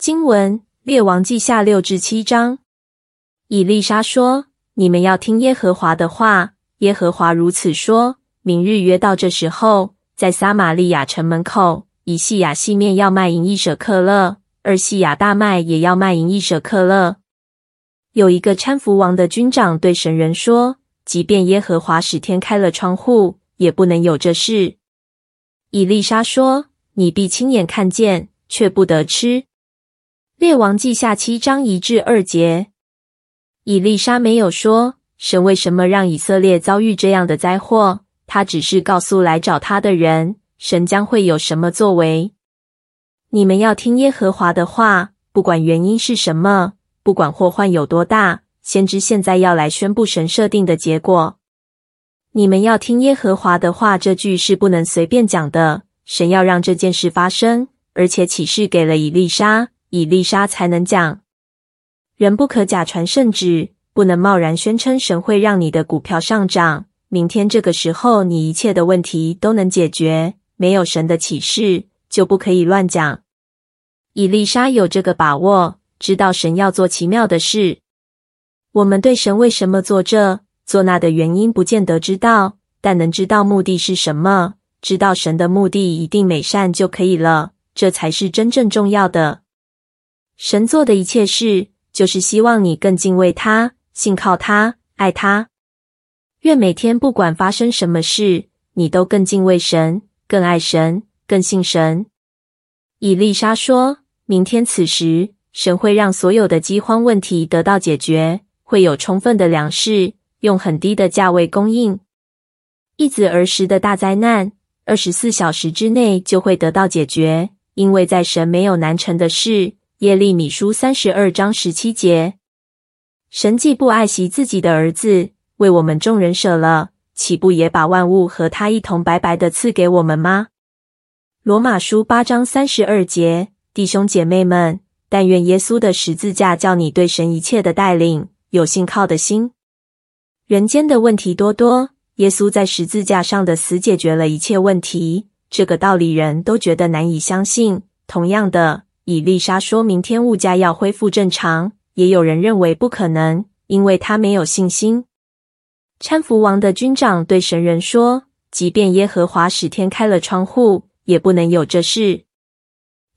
经文：列王记下六至七章。以利沙说：“你们要听耶和华的话。耶和华如此说：明日约到这时候，在撒玛利亚城门口，以细亚细面要卖银一舍客勒，二细亚大麦也要卖银一舍客勒。”有一个搀扶王的军长对神人说：“即便耶和华使天开了窗户，也不能有这事。”以利沙说：“你必亲眼看见，却不得吃。”列王记下七章一至二节。以利沙没有说神为什么让以色列遭遇这样的灾祸，他只是告诉来找他的人，神将会有什么作为。你们要听耶和华的话，不管原因是什么，不管祸患有多大，先知现在要来宣布神设定的结果。你们要听耶和华的话，这句是不能随便讲的。神要让这件事发生，而且启示给了以利沙，以利沙才能讲。人不可假传圣旨，不能贸然宣称神会让你的股票上涨。明天这个时候，你一切的问题都能解决。没有神的启示，就不可以乱讲。以丽莎有这个把握，知道神要做奇妙的事。我们对神为什么做这做那的原因，不见得知道，但能知道目的是什么，知道神的目的一定美善就可以了。这才是真正重要的。神做的一切事，就是希望你更敬畏他，信靠他，爱他。愿每天不管发生什么事，你都更敬畏神，更爱神，更信神。以利沙说，明天此时，神会让所有的饥荒问题得到解决，会有充分的粮食，用很低的价位供应。一子儿时的大灾难，二十四小时之内就会得到解决，因为在神没有难成的事。耶利米书三十二章十七节，神既不爱惜自己的儿子，为我们众人舍了，岂不也把万物和他一同白白的赐给我们吗？罗马书八章三十二节，弟兄姐妹们，但愿耶稣的十字架叫你对神一切的带领有信靠的心。人间的问题多多，耶稣在十字架上的死解决了一切问题，这个道理人都觉得难以相信。同样的。以丽莎说明天物价要恢复正常，也有人认为不可能，因为他没有信心。搀扶王的军长对神人说：“即便耶和华使天开了窗户，也不能有这事。”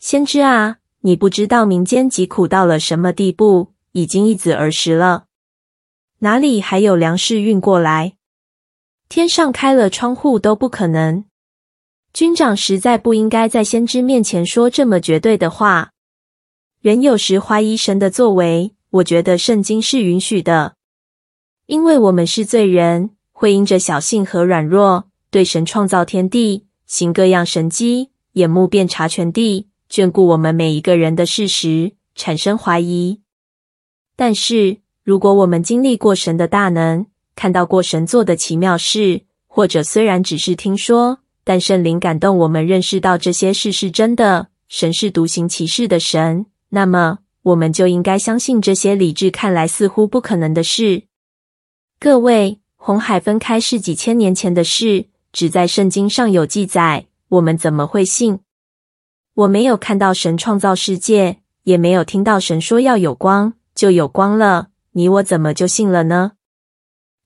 先知啊，你不知道民间疾苦到了什么地步，已经一子儿时了，哪里还有粮食运过来？天上开了窗户都不可能。军长实在不应该在先知面前说这么绝对的话。人有时怀疑神的作为，我觉得圣经是允许的，因为我们是罪人，会因着小性和软弱，对神创造天地、行各样神迹、眼目遍察全地、眷顾我们每一个人的事实，产生怀疑。但是，如果我们经历过神的大能，看到过神做的奇妙事，或者虽然只是听说，但圣灵感动我们认识到这些事是真的，神是独行其事的神，那么我们就应该相信这些理智看来似乎不可能的事。各位，红海分开是几千年前的事，只在圣经上有记载，我们怎么会信？我没有看到神创造世界，也没有听到神说要有光，就有光了。你我怎么就信了呢？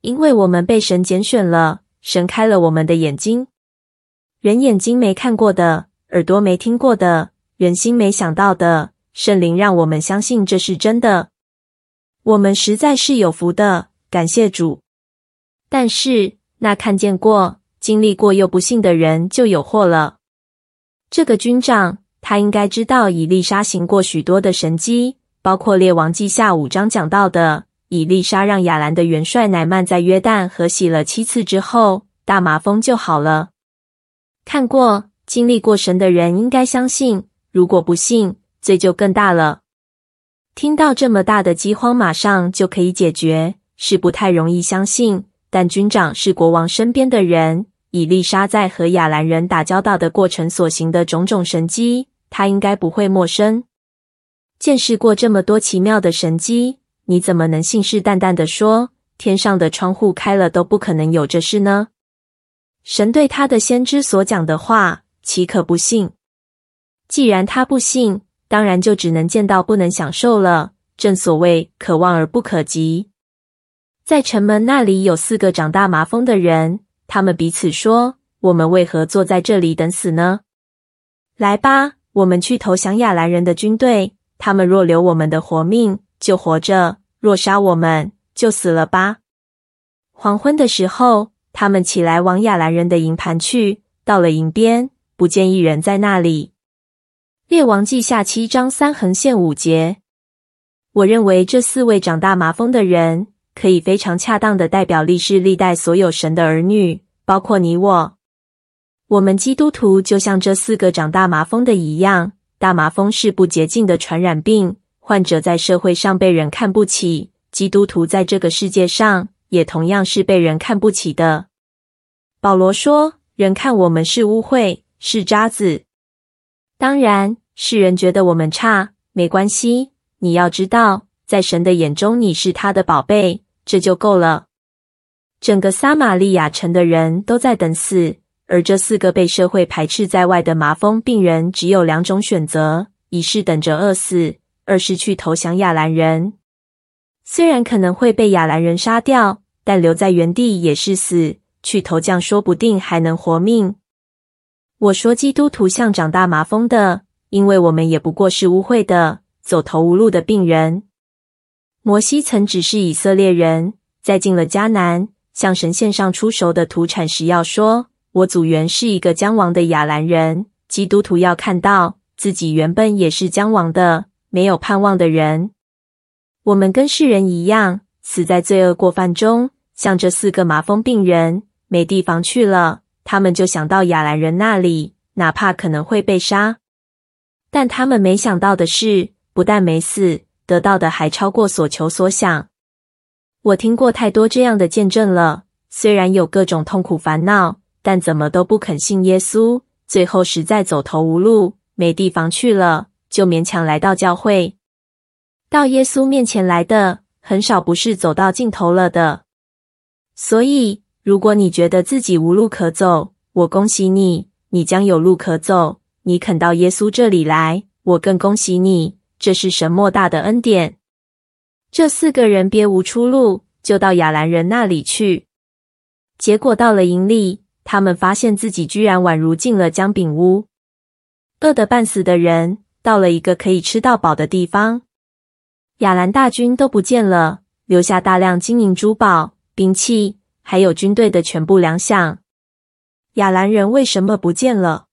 因为我们被神拣选了，神开了我们的眼睛。人眼睛没看过的，耳朵没听过的，人心没想到的，圣灵让我们相信这是真的。我们实在是有福的，感谢主。但是那看见过、经历过又不信的人就有祸了。这个军长他应该知道，以利沙行过许多的神迹，包括列王记下五章讲到的，以利沙让亚兰的元帅乃曼在约旦河洗了七次之后，大麻风就好了。看过、经历过神的人应该相信，如果不信，罪就更大了。听到这么大的饥荒马上就可以解决，是不太容易相信。但军长是国王身边的人，以利沙在和亚兰人打交道的过程所行的种种神迹，他应该不会陌生。见识过这么多奇妙的神迹，你怎么能信誓旦旦的说，天上的窗户开了都不可能有这事呢？神对他的先知所讲的话，岂可不信？既然他不信，当然就只能见到不能享受了。正所谓可望而不可及。在城门那里有四个长大麻风的人，他们彼此说：“我们为何坐在这里等死呢？来吧，我们去投降亚兰人的军队。他们若留我们的活命，就活着；若杀我们，就死了吧。”黄昏的时候，他们起来往亚兰人的营盘去，到了营边，不见一人在那里。列王记下七章三横线五节。我认为这四位长大麻风的人，可以非常恰当的代表历世历代所有神的儿女，包括你我。我们基督徒就像这四个长大麻风的一样，大麻风是不洁净的传染病，患者在社会上被人看不起，基督徒在这个世界上也同样是被人看不起的。保罗说：“人看我们是污秽，是渣滓。”当然，世人觉得我们差，没关系。你要知道，在神的眼中，你是他的宝贝，这就够了。整个撒玛利亚城的人都在等死，而这四个被社会排斥在外的麻风病人，只有两种选择：一是等着饿死，二是去投降亚兰人。虽然可能会被亚兰人杀掉，但留在原地也是死；去投降，说不定还能活命。我说基督徒像长大麻风的，因为我们也不过是污秽的、走投无路的病人。摩西曾指示以色列人，在进了迦南，向神献上初熟的土产时，要说：“我祖原是一个将亡的亚兰人。”基督徒要看到自己原本也是将亡的、没有盼望的人。我们跟世人一样，死在罪恶过犯中，像这四个麻风病人，没地方去了。他们就想到亚兰人那里，哪怕可能会被杀，但他们没想到的是，不但没死，得到的还超过所求所想。我听过太多这样的见证了，虽然有各种痛苦烦恼，但怎么都不肯信耶稣，最后实在走投无路，没地方去了，就勉强来到教会。到耶稣面前来的，很少不是走到尽头了的，所以。如果你觉得自己无路可走，我恭喜你，你将有路可走。你肯到耶稣这里来，我更恭喜你，这是神莫大的恩典。这四个人别无出路，就到亚兰人那里去。结果到了营里，他们发现自己居然宛如进了姜饼屋，饿得半死的人到了一个可以吃到饱的地方。亚兰大军都不见了，留下大量金银珠宝、兵器。还有军队的全部粮饷。亚兰人为什么不见了？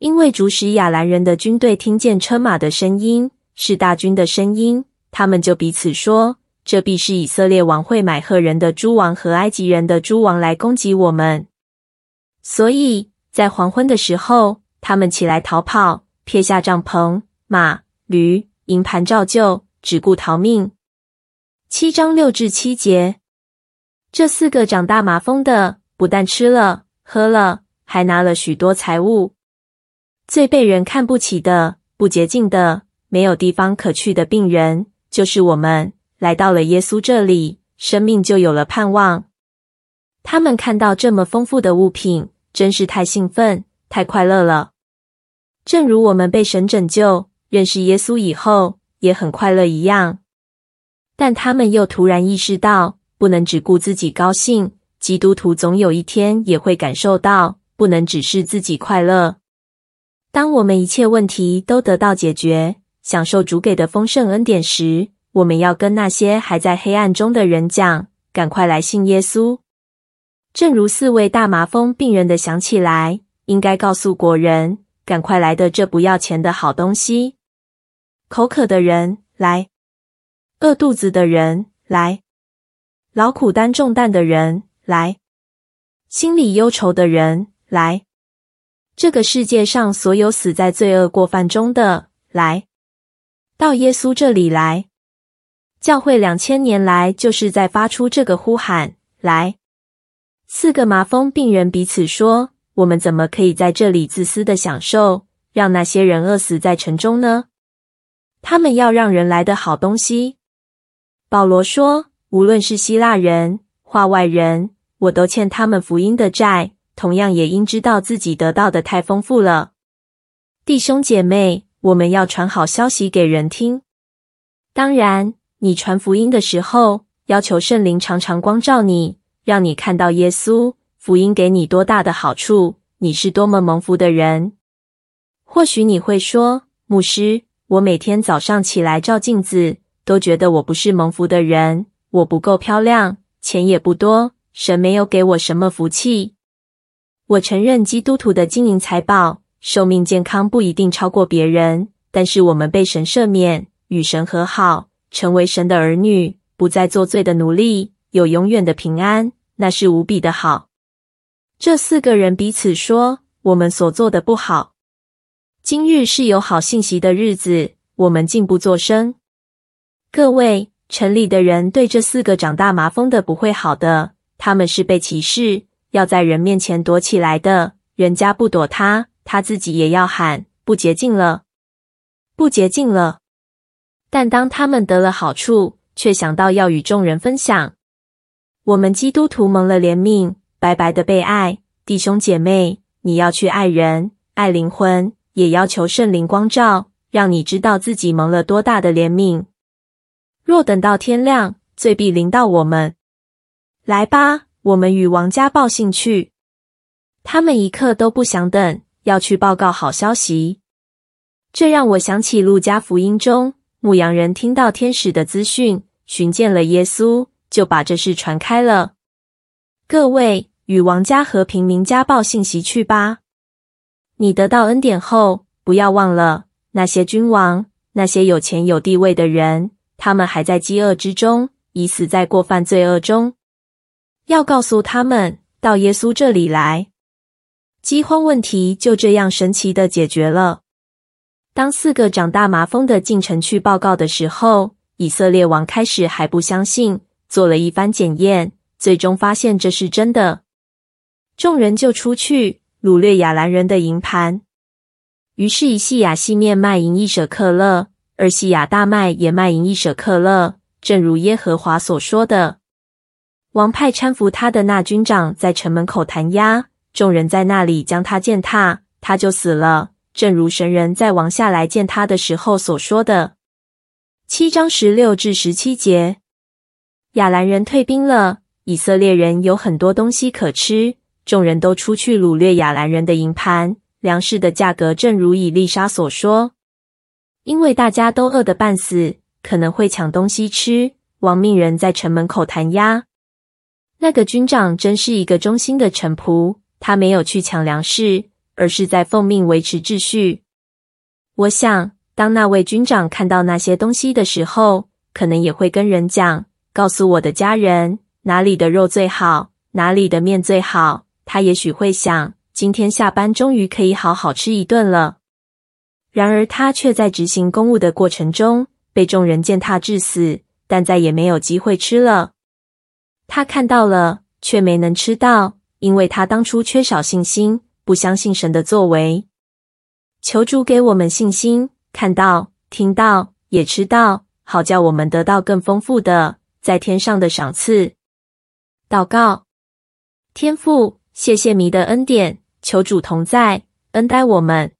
因为主使亚兰人的军队听见车马的声音，是大军的声音，他们就彼此说：“这必是以色列王会买赫人的诸王和埃及人的诸王来攻击我们。”所以在黄昏的时候，他们起来逃跑，撇下帐篷、马、驴、营盘照旧，只顾逃命。七章六至七节。这四个长大麻风的，不但吃了喝了，还拿了许多财物。最被人看不起的、不洁净的、没有地方可去的病人，就是我们。来到了耶稣这里，生命就有了盼望。他们看到这么丰富的物品，真是太兴奋、太快乐了。正如我们被神拯救、认识耶稣以后，也很快乐一样。但他们又突然意识到，不能只顾自己高兴，基督徒总有一天也会感受到，不能只是自己快乐。当我们一切问题都得到解决，享受主给的丰盛恩典时，我们要跟那些还在黑暗中的人讲：赶快来信耶稣。正如四位大麻风病人的想起来，应该告诉国人：赶快来的这不要钱的好东西。口渴的人来，饿肚子的人来。劳苦担重担的人来，心里忧愁的人来，这个世界上所有死在罪恶过犯中的来，到耶稣这里来。教会两千年来就是在发出这个呼喊来。四个麻风病人彼此说：“我们怎么可以在这里自私的享受，让那些人饿死在城中呢？他们要让人来的好东西。”保罗说。无论是希腊人、化外人，我都欠他们福音的债，同样也应知道自己得到的太丰富了。弟兄姐妹，我们要传好消息给人听。当然，你传福音的时候，要求圣灵常常光照你，让你看到耶稣。福音给你多大的好处，你是多么蒙福的人。或许你会说，牧师，我每天早上起来照镜子，都觉得我不是蒙福的人，我不够漂亮，钱也不多，神没有给我什么福气。我承认，基督徒的金银财宝、寿命健康不一定超过别人，但是我们被神赦免。与神和好，成为神的儿女，不再做罪的奴隶，有永远的平安，那是无比的好。这四个人彼此说：“我们所做的不好。今日是有好信息的日子，我们静不作声。”各位，城里的人对这四个长大麻风的不会好的，他们是被歧视，要在人面前躲起来的。人家不躲他，他自己也要喊：“不洁净了，不洁净了。”但当他们得了好处，却想到要与众人分享。我们基督徒蒙了怜悯，白白的被爱，弟兄姐妹，你要去爱人，爱灵魂，也要求圣灵光照，让你知道自己蒙了多大的怜悯。若等到天亮，罪必临到我们。来吧，我们与王家报信去。他们一刻都不想等，要去报告好消息。这让我想起路加福音中。牧羊人听到天使的资讯，寻见了耶稣，就把这事传开了。各位，与王家和平民家报信息去吧。你得到恩典后，不要忘了那些君王、那些有钱有地位的人，他们还在饥饿之中，已死在过犯罪恶中。要告诉他们，到耶稣这里来，饥荒问题就这样神奇的解决了。当四个长大麻风的进城去报告的时候，以色列王开始还不相信，做了一番检验，最终发现这是真的。众人就出去掳掠亚兰人的营盘。于是，以细亚细面卖银一舍客勒，二细亚大麦也卖银一舍客勒，正如耶和华所说的。王派搀扶他的那军长在城门口弹压，众人在那里将他践踏，他就死了。正如神人在王下来见他的时候所说的，七章十六至十七节，亚兰人退兵了，以色列人有很多东西可吃，众人都出去掳掠亚兰人的营盘，粮食的价格正如以丽莎所说，因为大家都饿得半死，可能会抢东西吃。王命人在城门口弹压，那个军长真是一个忠心的臣仆，他没有去抢粮食。而是在奉命维持秩序。我想，当那位军长看到那些东西的时候，可能也会跟人讲，告诉我的家人哪里的肉最好，哪里的面最好。他也许会想，今天下班终于可以好好吃一顿了。然而，他却在执行公务的过程中被众人践踏致死，但再也没有机会吃了。他看到了，却没能吃到，因为他当初缺少信心。不相信神的作为，求主给我们信心，看到、听到、也吃到，好叫我们得到更丰富的在天上的赏赐。祷告，天父，谢谢祢的恩典，求主同在，恩待我们。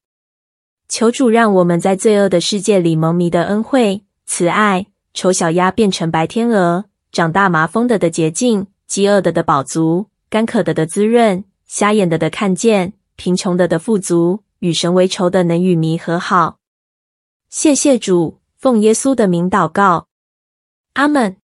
求主让我们在罪恶的世界里蒙祢的恩惠、慈爱，丑小鸭变成白天鹅，长大麻风的的洁净，饥饿的的饱足，干渴的的滋润。瞎眼的的看见，贫穷的的富足，与神为仇的能与祢和好。谢谢主，奉耶稣的名祷告，阿门。